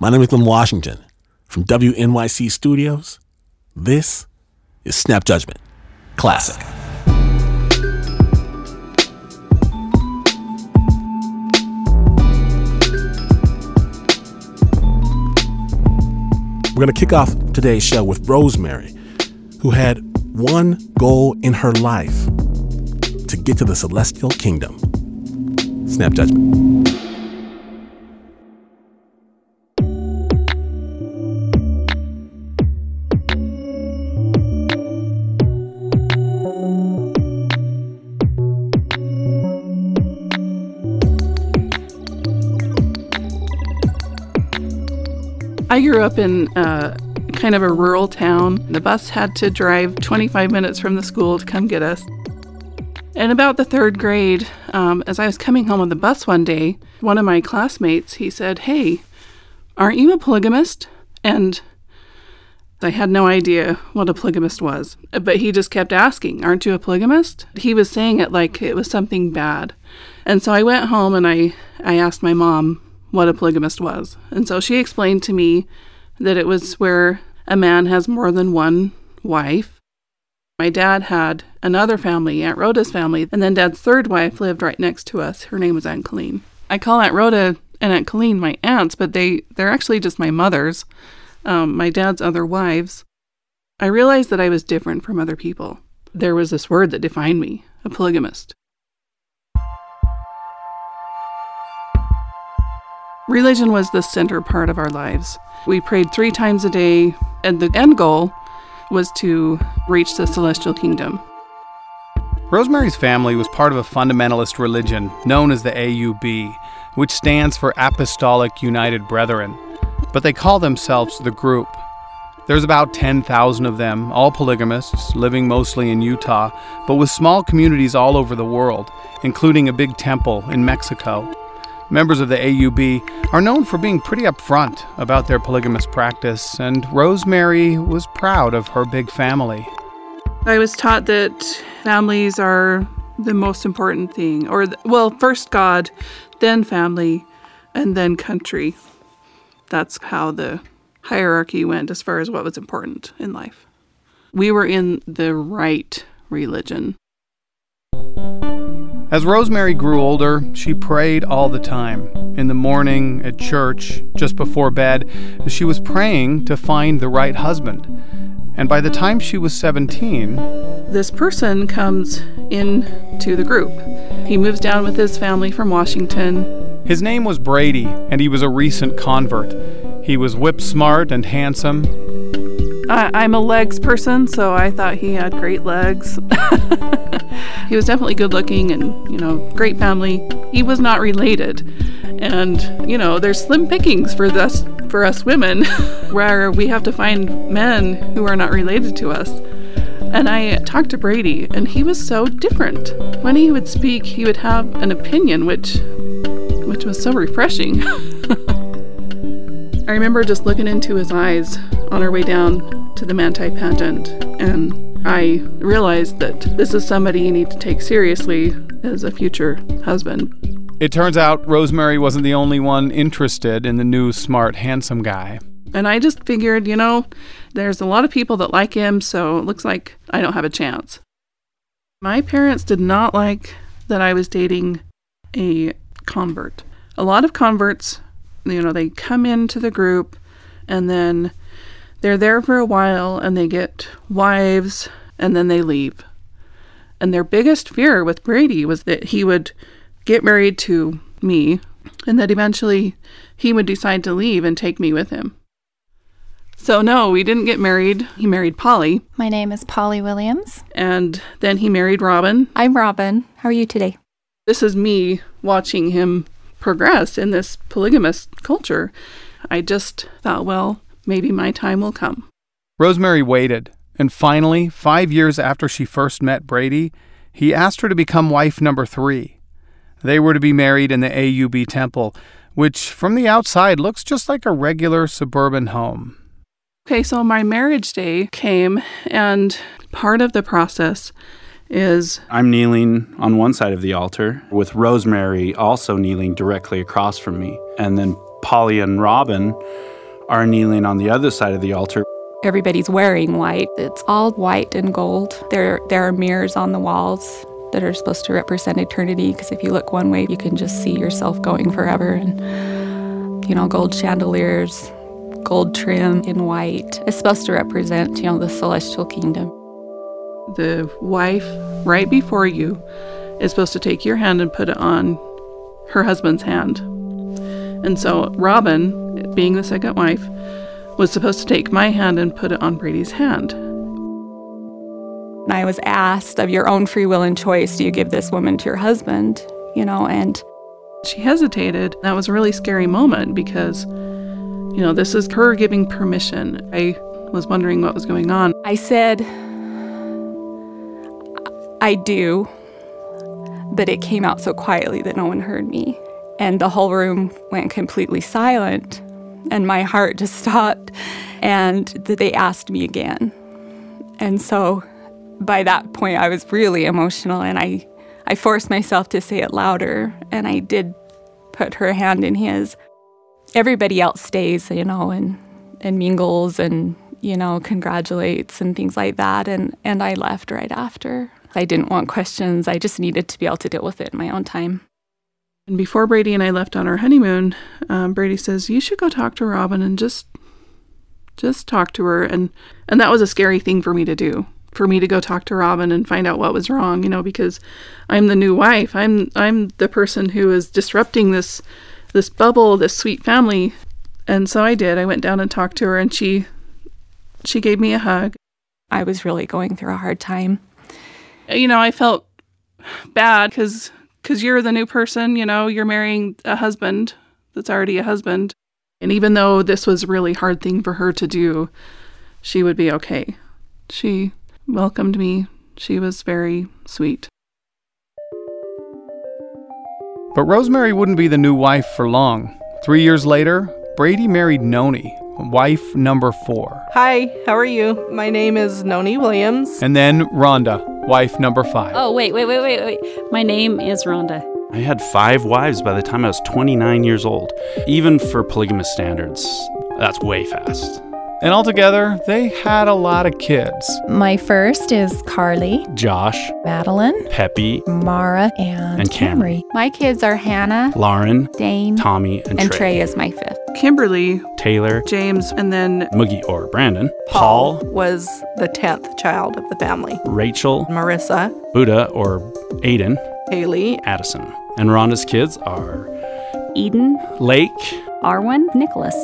My name is Glynn Washington from WNYC Studios. This is Snap Judgment Classic. We're going to kick off today's show with Rosemary, who had one goal in her life to get to the celestial kingdom. Snap judgment. I grew up in uh, kind of a rural town. The bus had to drive 25 minutes from the school to come get us. In about the third grade, um, as I was coming home on the bus one day, one of my classmates he said, "Hey, aren't you a polygamist?" And I had no idea what a polygamist was, but he just kept asking, "Aren't you a polygamist?" He was saying it like it was something bad, and so I went home and I I asked my mom, what a polygamist was. And so she explained to me that it was where a man has more than one wife. My dad had another family, Aunt Rhoda's family, and then dad's third wife lived right next to us. Her name was Aunt Colleen. I call Aunt Rhoda and Aunt Colleen my aunts, but they, they're actually just my mothers, um, my dad's other wives. I realized that I was different from other people. There was this word that defined me a polygamist. Religion was the center part of our lives. We prayed three times a day, and the end goal was to reach the celestial kingdom. Rosemary's family was part of a fundamentalist religion known as the AUB, which stands for Apostolic United Brethren, but they call themselves the group. There's about 10,000 of them, all polygamists, living mostly in Utah, but with small communities all over the world, including a big temple in Mexico. Members of the AUB are known for being pretty upfront about their polygamous practice, and Rosemary was proud of her big family. I was taught that families are the most important thing, or, well, first God, then family, and then country. That's how the hierarchy went as far as what was important in life. We were in the right religion. As Rosemary grew older, she prayed all the time. In the morning, at church, just before bed, she was praying to find the right husband. And by the time she was 17, this person comes in to the group. He moves down with his family from Washington. His name was Brady, and he was a recent convert. He was whip smart and handsome. I, am a legs person, so I thought he had great legs. he was definitely good looking and, you know, great family. He was not related. And, you know, there's slim pickings for us for us women where we have to find men who are not related to us. And I talked to Brady and he was so different. When he would speak, he would have an opinion which which was so refreshing. I remember just looking into his eyes on our way down to the Manti pageant, and I realized that this is somebody you need to take seriously as a future husband. It turns out Rosemary wasn't the only one interested in the new, smart, handsome guy. And I just figured, you know, there's a lot of people that like him, so it looks like I don't have a chance. My parents did not like that I was dating a convert. A lot of converts you know, they come into the group and then they're there for a while and they get wives and then they leave. And their biggest fear with Brady was that he would get married to me and that eventually he would decide to leave and take me with him. So, no, we didn't get married. He married Polly. My name is Polly Williams. And then he married Robin. I'm Robin. How are you today? This is me watching him progress in this polygamous culture. I just thought, well, maybe my time will come. Rosemary waited, and finally, five years after she first met Brady, he asked her to become wife number three. They were to be married in the AUB temple, which from the outside looks just like a regular suburban home. Okay, so my marriage day came, and part of the process is I'm kneeling on one side of the altar with Rosemary also kneeling directly across from me. And then Polly and Robin are kneeling on the other side of the altar. Everybody's wearing white. It's all white and gold. There, there are mirrors on the walls that are supposed to represent eternity because if you look one way, you can just see yourself going forever. And, you know, gold chandeliers, gold trim in white. It's supposed to represent, you know, the celestial kingdom. the wife right before you is supposed to take your hand and put it on her husband's hand. And so Robin, being the second wife, was supposed to take my hand and put it on Brady's hand. And I was asked, of your own free will and choice, do you give this woman to your husband? You know, and She hesitated. That was a really scary moment because, you know, this is her giving permission. I was wondering what was going on. I said, I do, but it came out so quietly that no one heard me. And the whole room went completely silent, and my heart just stopped. And they asked me again. And so by that point, I was really emotional, and I, I forced myself to say it louder, and I did put her hand in his. Everybody else stays, you know, and, and mingles and, you know, congratulates and things like that. And, and I left right after. I didn't want questions. I just needed to be able to deal with it in my own time. And before Brady and I left on our honeymoon, um, Brady says, "You should go talk to Robin and just, just talk to her." And and that was a scary thing for me to do, for me to go talk to Robin and find out what was wrong, you know, because I'm the new wife. I'm I'm the person who is disrupting this, this bubble, this sweet family. And so I did. I went down and talked to her, and she, she gave me a hug. I was really going through a hard time. you know, I felt bad because because you're the new person. You know, you're marrying a husband that's already a husband, and even though this was a really hard thing for her to do, she would be okay. She welcomed me. She was very sweet. But Rosemary wouldn't be the new wife for long. Three years later, Brady married Noni, wife number four. Hi, how are you? My name is Noni Williams. And then Rhonda, wife number five. Oh, wait, wait, wait, wait, wait. My name is Rhonda. I had five wives by the time I was 29 years old. Even for polygamous standards, that's way fast. And altogether, they had a lot of kids. My first is Carly, Josh, Madeline, Peppy, Mara, and, And Cameron. Camry. My kids are Hannah, Lauren, Dane, Tommy, and, and Trey. Trey is my fifth. Kimberly, Taylor, James, and then Moogie or Brandon, Paul Paul, was the 10th child of the family. Rachel, Marissa, Buddha or Aiden, Haley, Addison. And Rhonda's kids are Eden, Lake, Arwen, Nicholas.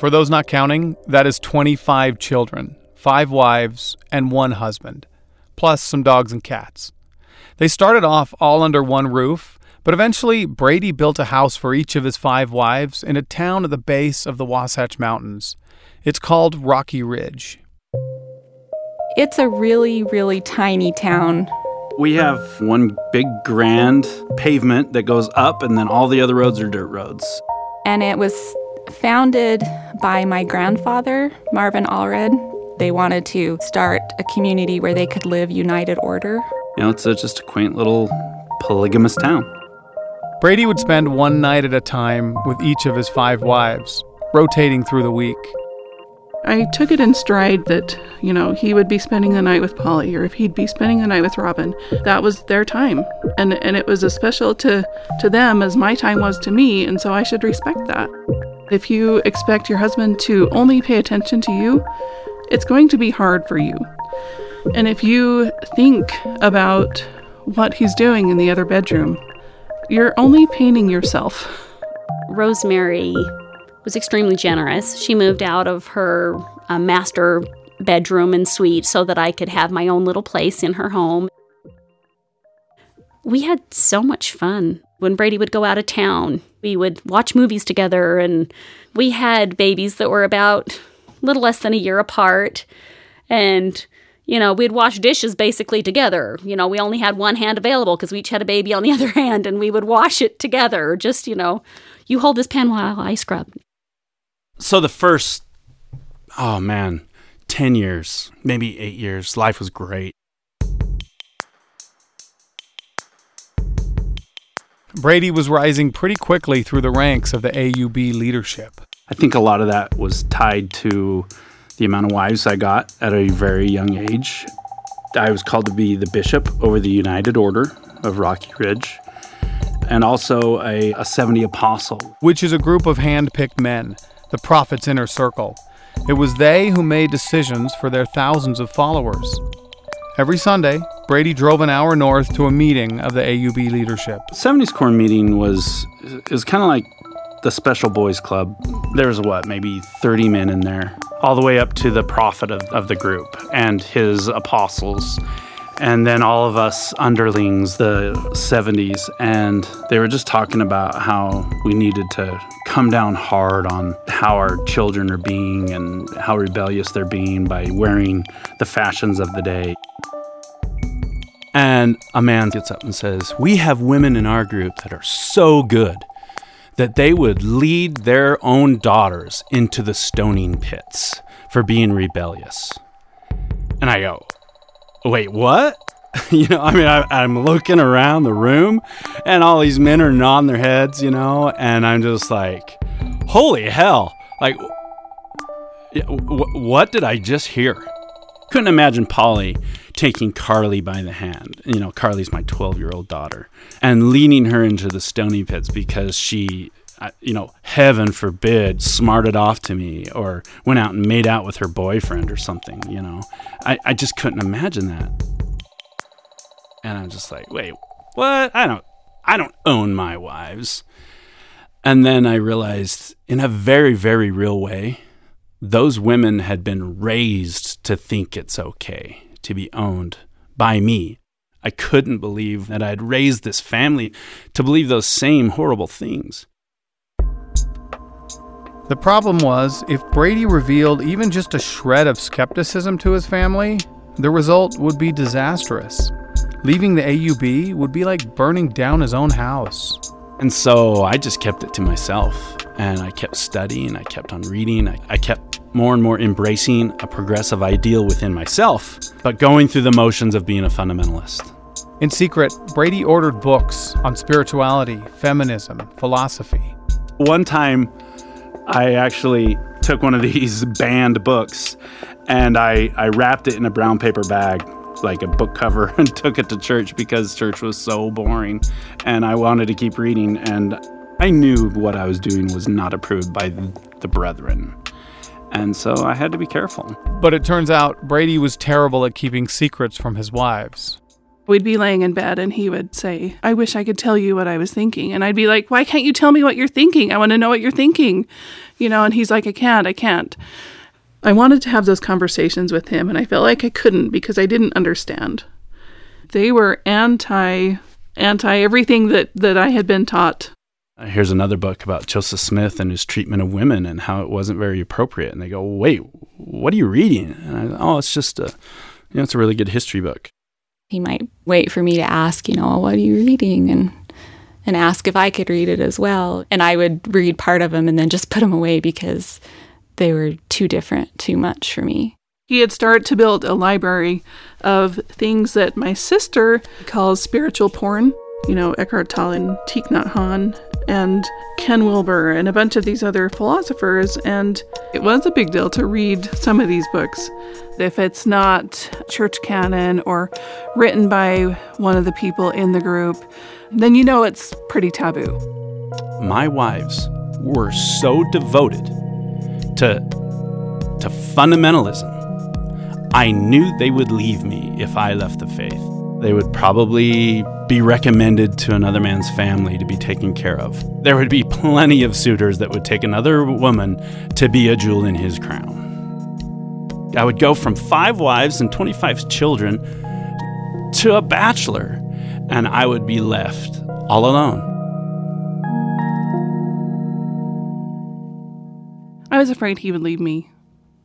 For those not counting, that is 25 children, five wives, and one husband, plus some dogs and cats. They started off all under one roof, but eventually Brady built a house for each of his five wives in a town at the base of the Wasatch Mountains. It's called Rocky Ridge. It's a really, really tiny town. We have one big grand pavement that goes up, and then all the other roads are dirt roads. And it was founded by my grandfather, Marvin Allred. They wanted to start a community where they could live united order. You know, it's a, just a quaint little polygamous town. Brady would spend one night at a time with each of his five wives, rotating through the week. I took it in stride that, you know, he would be spending the night with Polly or if he'd be spending the night with Robin. That was their time. And and it was as special to to them as my time was to me, and so I should respect that. If you expect your husband to only pay attention to you, it's going to be hard for you. And if you think about what he's doing in the other bedroom, you're only painting yourself. Rosemary was extremely generous. She moved out of her uh, master bedroom and suite so that I could have my own little place in her home. We had so much fun. When Brady would go out of town, We would watch movies together, and we had babies that were about a little less than a year apart. And, you know, we'd wash dishes basically together. You know, we only had one hand available because we each had a baby on the other hand, and we would wash it together. Just, you know, you hold this pan while I scrub. So the first, oh man, 10 years, maybe eight years, life was great. Brady was rising pretty quickly through the ranks of the AUB leadership. I think a lot of that was tied to the amount of wives I got at a very young age. I was called to be the bishop over the United Order of Rocky Ridge and also a, a 70 apostle. which is a group of hand picked men, the prophet's inner circle. It was they who made decisions for their thousands of followers. Every Sunday, Brady drove an hour north to a meeting of the AUB leadership. 70s core meeting was was kind of like the special boys club. There was what maybe 30 men in there all the way up to the prophet of, of the group and his apostles. And then all of us underlings the 70s and they were just talking about how we needed to come down hard on how our children are being and how rebellious they're being by wearing the fashions of the day and a man gets up and says, We have women in our group that are so good that they would lead their own daughters into the stoning pits for being rebellious. And I go, Wait, what? you know, I mean, I, I'm looking around the room and all these men are nodding their heads, you know, and I'm just like, Holy hell. Like, what did I just hear? Couldn't imagine Polly taking Carly by the hand. You know, Carly's my 12 year old daughter, and leading her into the stony pits because she, you know, heaven forbid, smarted off to me or went out and made out with her boyfriend or something. You know, I, I just couldn't imagine that. And I'm just like, wait, what? I don't, I don't own my wives. And then I realized, in a very, very real way, those women had been raised to think it's okay to be owned by me. I couldn't believe that I'd raised this family to believe those same horrible things. The problem was, if Brady revealed even just a shred of skepticism to his family, the result would be disastrous. Leaving the AUB would be like burning down his own house. And so I just kept it to myself and I kept studying, I kept on reading, I, I kept more and more embracing a progressive ideal within myself, but going through the motions of being a fundamentalist. In secret, Brady ordered books on spirituality, feminism, philosophy. One time, I actually took one of these banned books and I, I wrapped it in a brown paper bag, like a book cover, and took it to church because church was so boring and I wanted to keep reading. And I knew what I was doing was not approved by the brethren. And so I had to be careful. But it turns out Brady was terrible at keeping secrets from his wives. We'd be laying in bed and he would say, I wish I could tell you what I was thinking. And I'd be like, Why can't you tell me what you're thinking? I want to know what you're thinking. You know, and he's like, I can't, I can't. I wanted to have those conversations with him and I felt like I couldn't because I didn't understand. They were anti anti everything that, that I had been taught. Uh, here's another book about Joseph Smith and his treatment of women and how it wasn't very appropriate. And they go, "Wait, what are you reading?" And I, oh, it's just a, you know, it's a really good history book. He might wait for me to ask, you know, what are you reading? And and ask if I could read it as well. And I would read part of them and then just put them away because they were too different, too much for me. He had started to build a library of things that my sister calls spiritual porn. You know, Eckhart Tolle and Thich Nhat Hanh and Ken Wilber and a bunch of these other philosophers. And it was a big deal to read some of these books. If it's not church canon or written by one of the people in the group, then you know it's pretty taboo. My wives were so devoted to to fundamentalism. I knew they would leave me if I left the faith. They would probably be recommended to another man's family to be taken care of. There would be plenty of suitors that would take another woman to be a jewel in his crown. I would go from five wives and 25 children to a bachelor, and I would be left all alone. Was afraid he would leave me,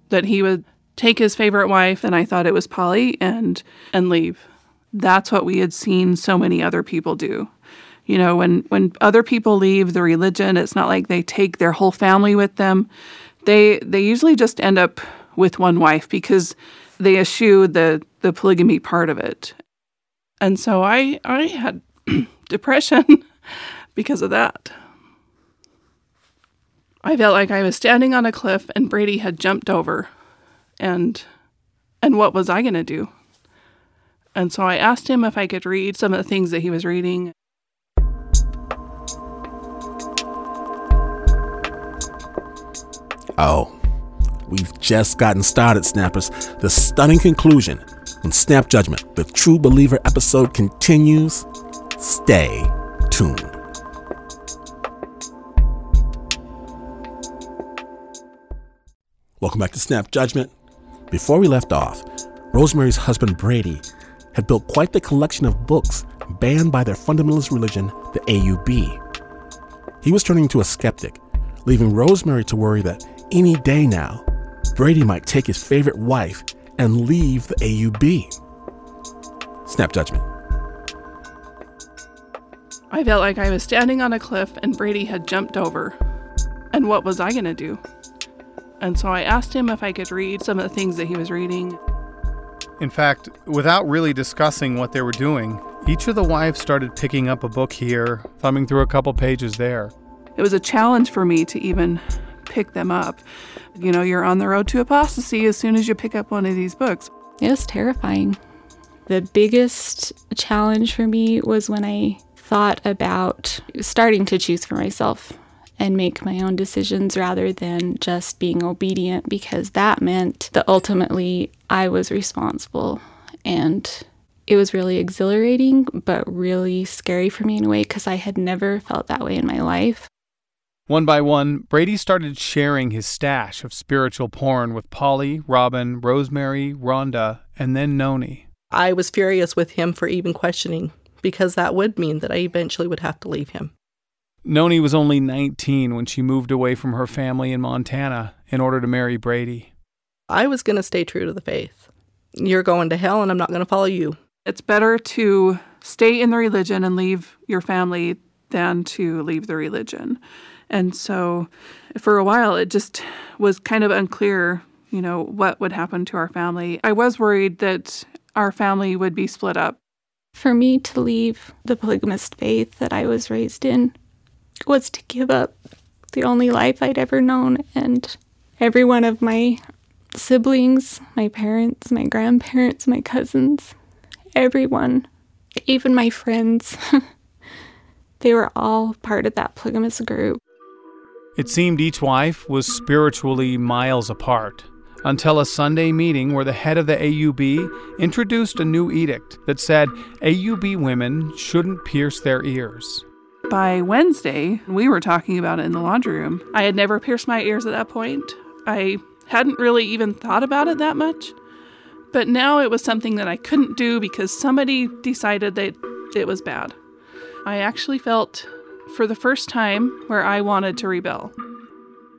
that he would take his favorite wife, and I thought it was Polly, and and leave. That's what we had seen so many other people do. You know, when when other people leave the religion, it's not like they take their whole family with them. They they usually just end up with one wife because they eschew the the polygamy part of it. And so I I had depression because of that. I felt like I was standing on a cliff and Brady had jumped over. And and what was I going to do? And so I asked him if I could read some of the things that he was reading. Oh, we've just gotten started, Snappers. The stunning conclusion on Snap Judgment, the True Believer episode continues. Stay tuned. Welcome back to Snap Judgment. Before we left off, Rosemary's husband Brady had built quite the collection of books banned by their fundamentalist religion, the AUB. He was turning into a skeptic, leaving Rosemary to worry that any day now, Brady might take his favorite wife and leave the AUB. Snap judgment. I felt like I was standing on a cliff and Brady had jumped over. And what was I going to do? And so I asked him if I could read some of the things that he was reading. In fact, without really discussing what they were doing, each of the wives started picking up a book here, thumbing through a couple pages there. It was a challenge for me to even pick them up. You know, you're on the road to apostasy as soon as you pick up one of these books. It was terrifying. The biggest challenge for me was when I thought about starting to choose for myself and make my own decisions rather than just being obedient because that meant that ultimately I was responsible. And it was really exhilarating, but really scary for me in a way because I had never felt that way in my life. One by one, Brady started sharing his stash of spiritual porn with Polly, Robin, Rosemary, Rhonda, and then Noni. I was furious with him for even questioning because that would mean that I eventually would have to leave him. Noni was only 19 when she moved away from her family in Montana in order to marry Brady. I was going to stay true to the faith. You're going to hell and I'm not going to follow you. It's better to stay in the religion and leave your family than to leave the religion. And so for a while, it just was kind of unclear, you know, what would happen to our family. I was worried that our family would be split up. For me to leave the polygamist faith that I was raised in was to give up the only life I'd ever known. And every one of my siblings, my parents, my grandparents, my cousins, everyone, even my friends, they were all part of that polygamous group. It seemed each wife was spiritually miles apart until a Sunday meeting where the head of the AUB introduced a new edict that said AUB women shouldn't pierce their ears. By Wednesday, we were talking about it in the laundry room. I had never pierced my ears at that point. I hadn't really even thought about it that much. But now it was something that I couldn't do because somebody decided that it was bad. I actually felt for the first time where I wanted to rebel.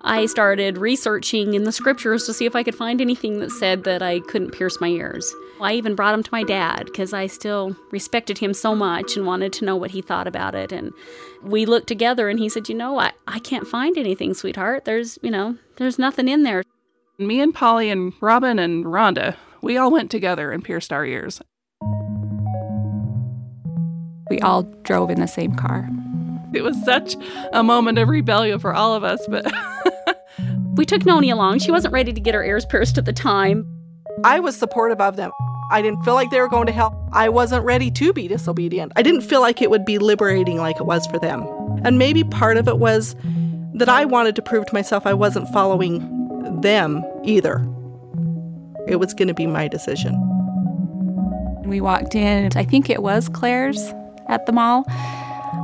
I started researching in the scriptures to see if I could find anything that said that I couldn't pierce my ears. I even brought him to my dad because I still respected him so much and wanted to know what he thought about it. And we looked together and he said, You know, I, I can't find anything, sweetheart. There's, you know, there's nothing in there. Me and Polly and Robin and Rhonda, we all went together and pierced our ears. We all drove in the same car. It was such a moment of rebellion for all of us, but we took Noni along. She wasn't ready to get her ears pierced at the time. I was supportive of them. I didn't feel like they were going to hell. I wasn't ready to be disobedient. I didn't feel like it would be liberating like it was for them. And maybe part of it was that I wanted to prove to myself I wasn't following them either. It was going to be my decision. We walked in, I think it was Claire's at the mall.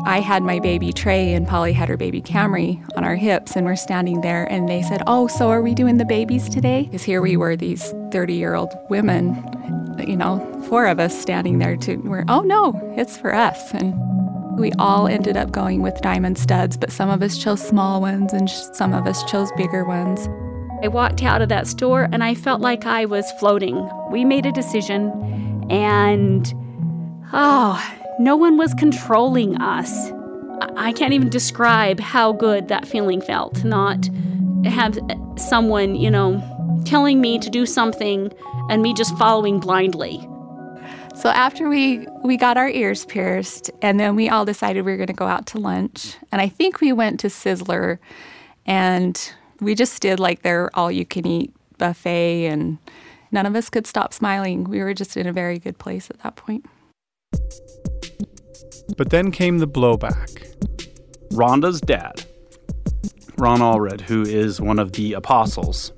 I had my baby Trey and Polly had her baby Camry on our hips, and we're standing there, and they said, Oh, so are we doing the babies today? Because here we were, these 30 year old women, you know, four of us standing there to, we're, oh no, it's for us. And We all ended up going with diamond studs, but some of us chose small ones and some of us chose bigger ones. I walked out of that store and I felt like I was floating. We made a decision and oh, no one was controlling us. I can't even describe how good that feeling felt. Not have someone, you know, telling me to do something and me just following blindly. So after we we got our ears pierced and then we all decided we were going to go out to lunch and I think we went to Sizzler and we just did like their all you can eat buffet and none of us could stop smiling. We were just in a very good place at that point. But then came the blowback. Rhonda's dad, Ron Allred, who is one of the apostles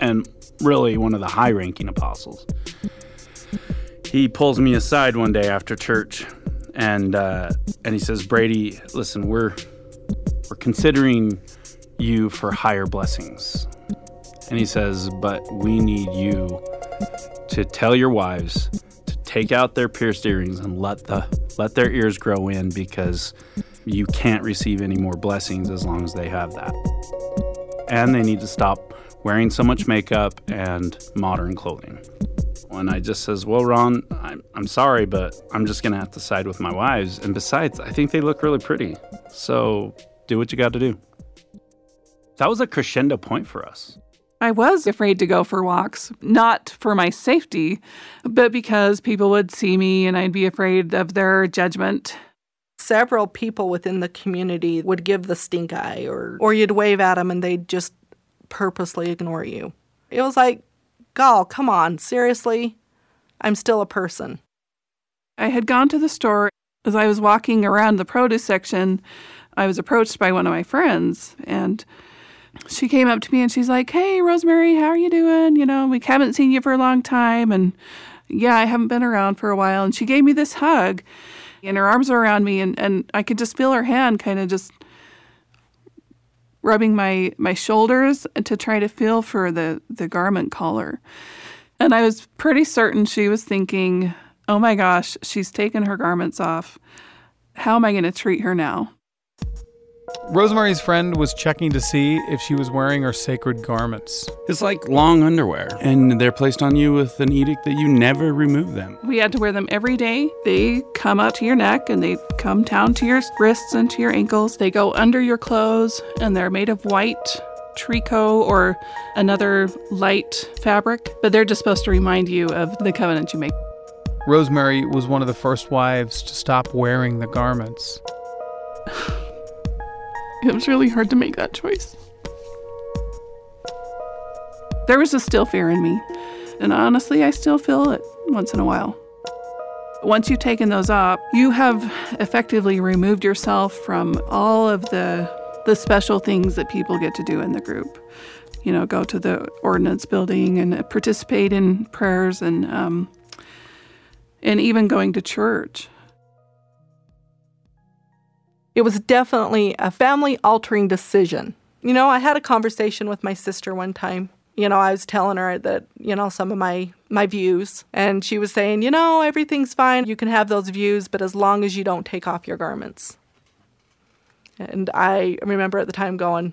and really one of the high ranking apostles, he pulls me aside one day after church and uh, and he says, Brady, listen, we're we're considering you for higher blessings. And he says, but we need you to tell your wives to take out their pierced earrings and let the let their ears grow in because you can't receive any more blessings as long as they have that. And they need to stop wearing so much makeup and modern clothing. And I just says, Well, Ron, I'm, I'm sorry, but I'm just going to have to side with my wives. And besides, I think they look really pretty. So do what you got to do. That was a crescendo point for us. I was afraid to go for walks, not for my safety, but because people would see me and I'd be afraid of their judgment. Several people within the community would give the stink eye, or, or you'd wave at them and they'd just purposely ignore you. It was like, Gall, come on, seriously? I'm still a person. I had gone to the store. As I was walking around the produce section, I was approached by one of my friends, and she came up to me and she's like, Hey, Rosemary, how are you doing? You know, we haven't seen you for a long time. And yeah, I haven't been around for a while. And she gave me this hug, and her arms were around me, and, and I could just feel her hand kind of just rubbing my my shoulders to try to feel for the the garment collar. And I was pretty certain she was thinking, "Oh my gosh, she's taken her garments off. How am I going to treat her now?" Rosemary's friend was checking to see if she was wearing her sacred garments. It's like long underwear, and they're placed on you with an edict that you never remove them. We had to wear them every day. They come up to your neck and they come down to your wrists and to your ankles. They go under your clothes, and they're made of white tricot or another light fabric, but they're just supposed to remind you of the covenant you make. Rosemary was one of the first wives to stop wearing the garments. It was really hard to make that choice. There was a still fear in me, and honestly, I still feel it once in a while. Once you've taken those off, you have effectively removed yourself from all of the the special things that people get to do in the group. You know, go to the ordinance building and participate in prayers and um, and even going to church. It was definitely a family altering decision. You know, I had a conversation with my sister one time. You know, I was telling her that, you know, some of my my views and she was saying, "You know, everything's fine. You can have those views, but as long as you don't take off your garments." And I remember at the time going,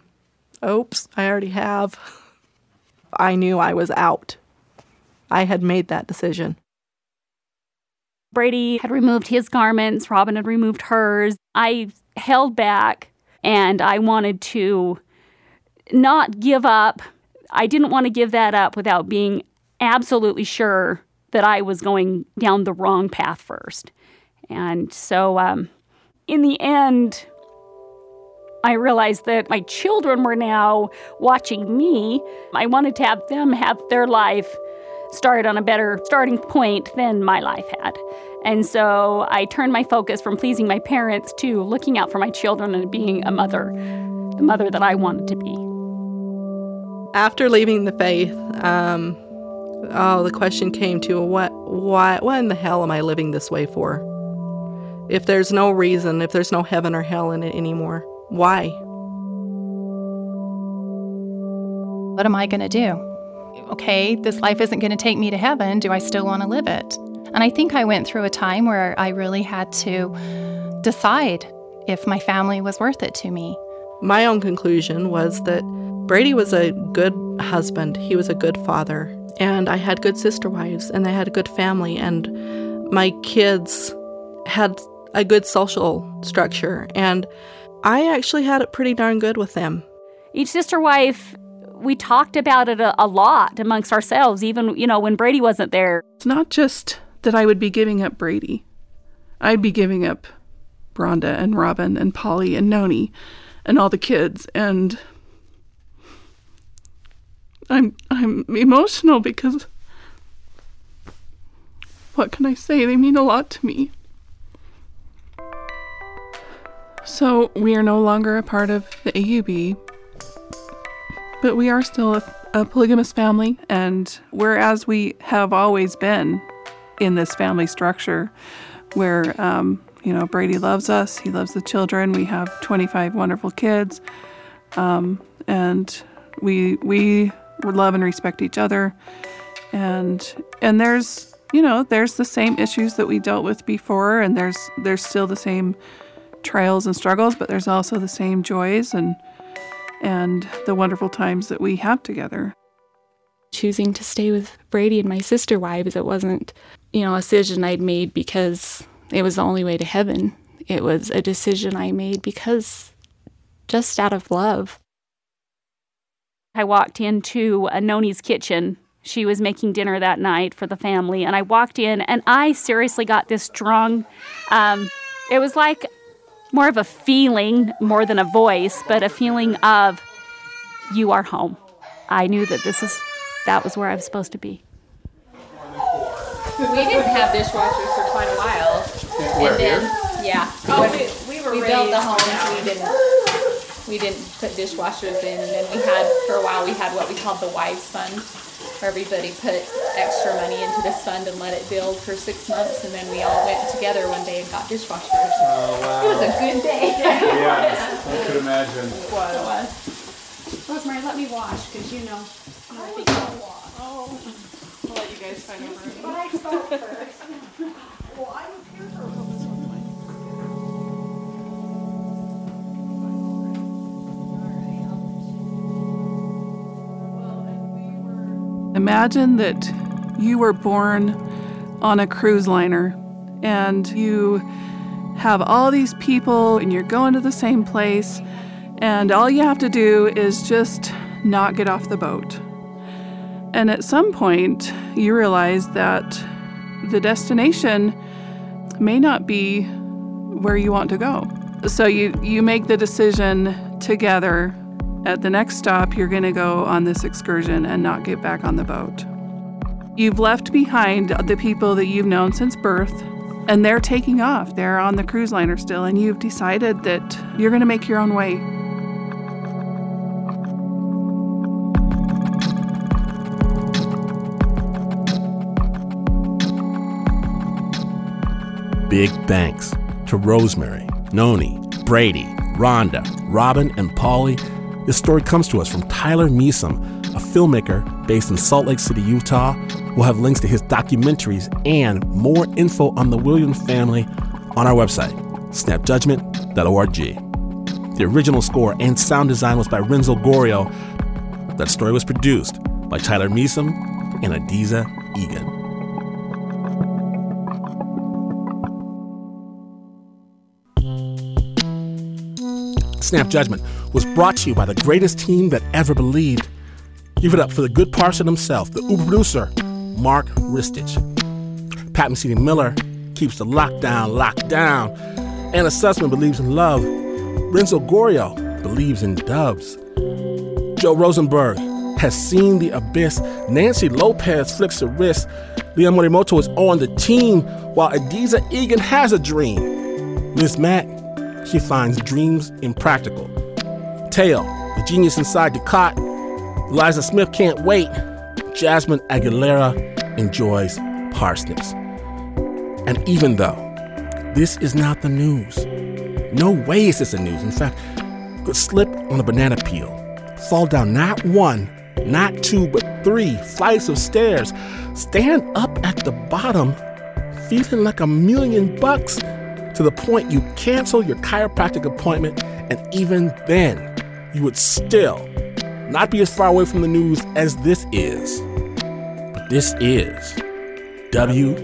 "Oops, I already have." I knew I was out. I had made that decision. Brady had removed his garments, Robin had removed hers. I held back and I wanted to not give up. I didn't want to give that up without being absolutely sure that I was going down the wrong path first. And so, um, in the end, I realized that my children were now watching me. I wanted to have them have their life start on a better starting point than my life had. And so I turned my focus from pleasing my parents to looking out for my children and being a mother, the mother that I wanted to be. After leaving the faith, um, oh, the question came to what, why, what in the hell am I living this way for? If there's no reason, if there's no heaven or hell in it anymore, why? What am I going to do? Okay, this life isn't going to take me to heaven. Do I still want to live it? And I think I went through a time where I really had to decide if my family was worth it to me. My own conclusion was that Brady was a good husband, he was a good father, and I had good sister wives, and I had a good family, and my kids had a good social structure, and I actually had it pretty darn good with them. Each sister wife, we talked about it a, a lot amongst ourselves, even, you know, when Brady wasn't there. It's not just that I would be giving up Brady, I'd be giving up Rhonda and Robin and Polly and Noni and all the kids and I'm I'm emotional because what can I say? They mean a lot to me. So we are no longer a part of the AUB, but we are still a, a polygamous family, and whereas we have always been in this family structure, where um, you know Brady loves us, he loves the children. We have 25 wonderful kids, um, and we we love and respect each other, and and there's you know there's the same issues that we dealt with before, and there's there's still the same trials and struggles, but there's also the same joys and and the wonderful times that we have together. Choosing to stay with Brady and my sister wives, it wasn't, you know, a decision I'd made because it was the only way to heaven. It was a decision I made because just out of love. I walked into Noni's kitchen. She was making dinner that night for the family, and I walked in, and I seriously got this strong. Um, it was like more of a feeling more than a voice, but a feeling of you are home. I knew that this is that was where I was supposed to be. We didn't have dishwashers for quite a while. Where, and then, here? Yeah. Oh, we- we were we built the raised- homes. We didn't. We didn't put dishwashers in, and then we had for a while we had what we called the wives fund, where everybody put extra money into this fund and let it build for six months, and then we all went together one day and got dishwashers. Oh, wow. It was a good day. yeah, I could imagine. It was. Rosemary, let me wash because you know. I'll oh. wash. Oh, I'll let you guys find over. Imagine that you were born on a cruise liner and you have all these people and you're going to the same place, and all you have to do is just not get off the boat. And at some point, you realize that the destination may not be where you want to go. So you, you make the decision together at the next stop, you're going to go on this excursion and not get back on the boat. You've left behind the people that you've known since birth, and they're taking off. They're on the cruise liner still, and you've decided that you're going to make your own way. Big thanks to Rosemary, Noni, Brady, Rhonda, Robin, and Polly. This story comes to us from Tyler Measom, a filmmaker based in Salt Lake City, Utah. We'll have links to his documentaries and more info on the Williams family on our website, snapjudgment.org. The original score and sound design was by Renzo Gorrio. That story was produced by Tyler Measom and Adizah Eghan. Snap Judgment was brought to you by the greatest team that ever believed. Give it up for the good parson himself, the uber producer, Mark Ristich. Pat Mesiti Miller keeps the lockdown locked down. Anna Sussman believes in love. Renzo Gorrio believes in doves. Joe Rosenberg has seen the abyss. Nancy Lopez flicks her wrist. Leon Morimoto is on the team while Adizah Eghan has a dream. Miss Matt, she finds dreams impractical. Teo, the genius inside the cot. Eliza Smith can't wait. Jasmine Aguilera enjoys parsnips. And even though this is not the news, no way is this the news. In fact, could slip on a banana peel, fall down not one, not two, but three flights of stairs, stand up at the bottom, feeling like a million bucks, to the point you cancel your chiropractic appointment, and even then, you would still not be as far away from the news as this is. But this is WNYC.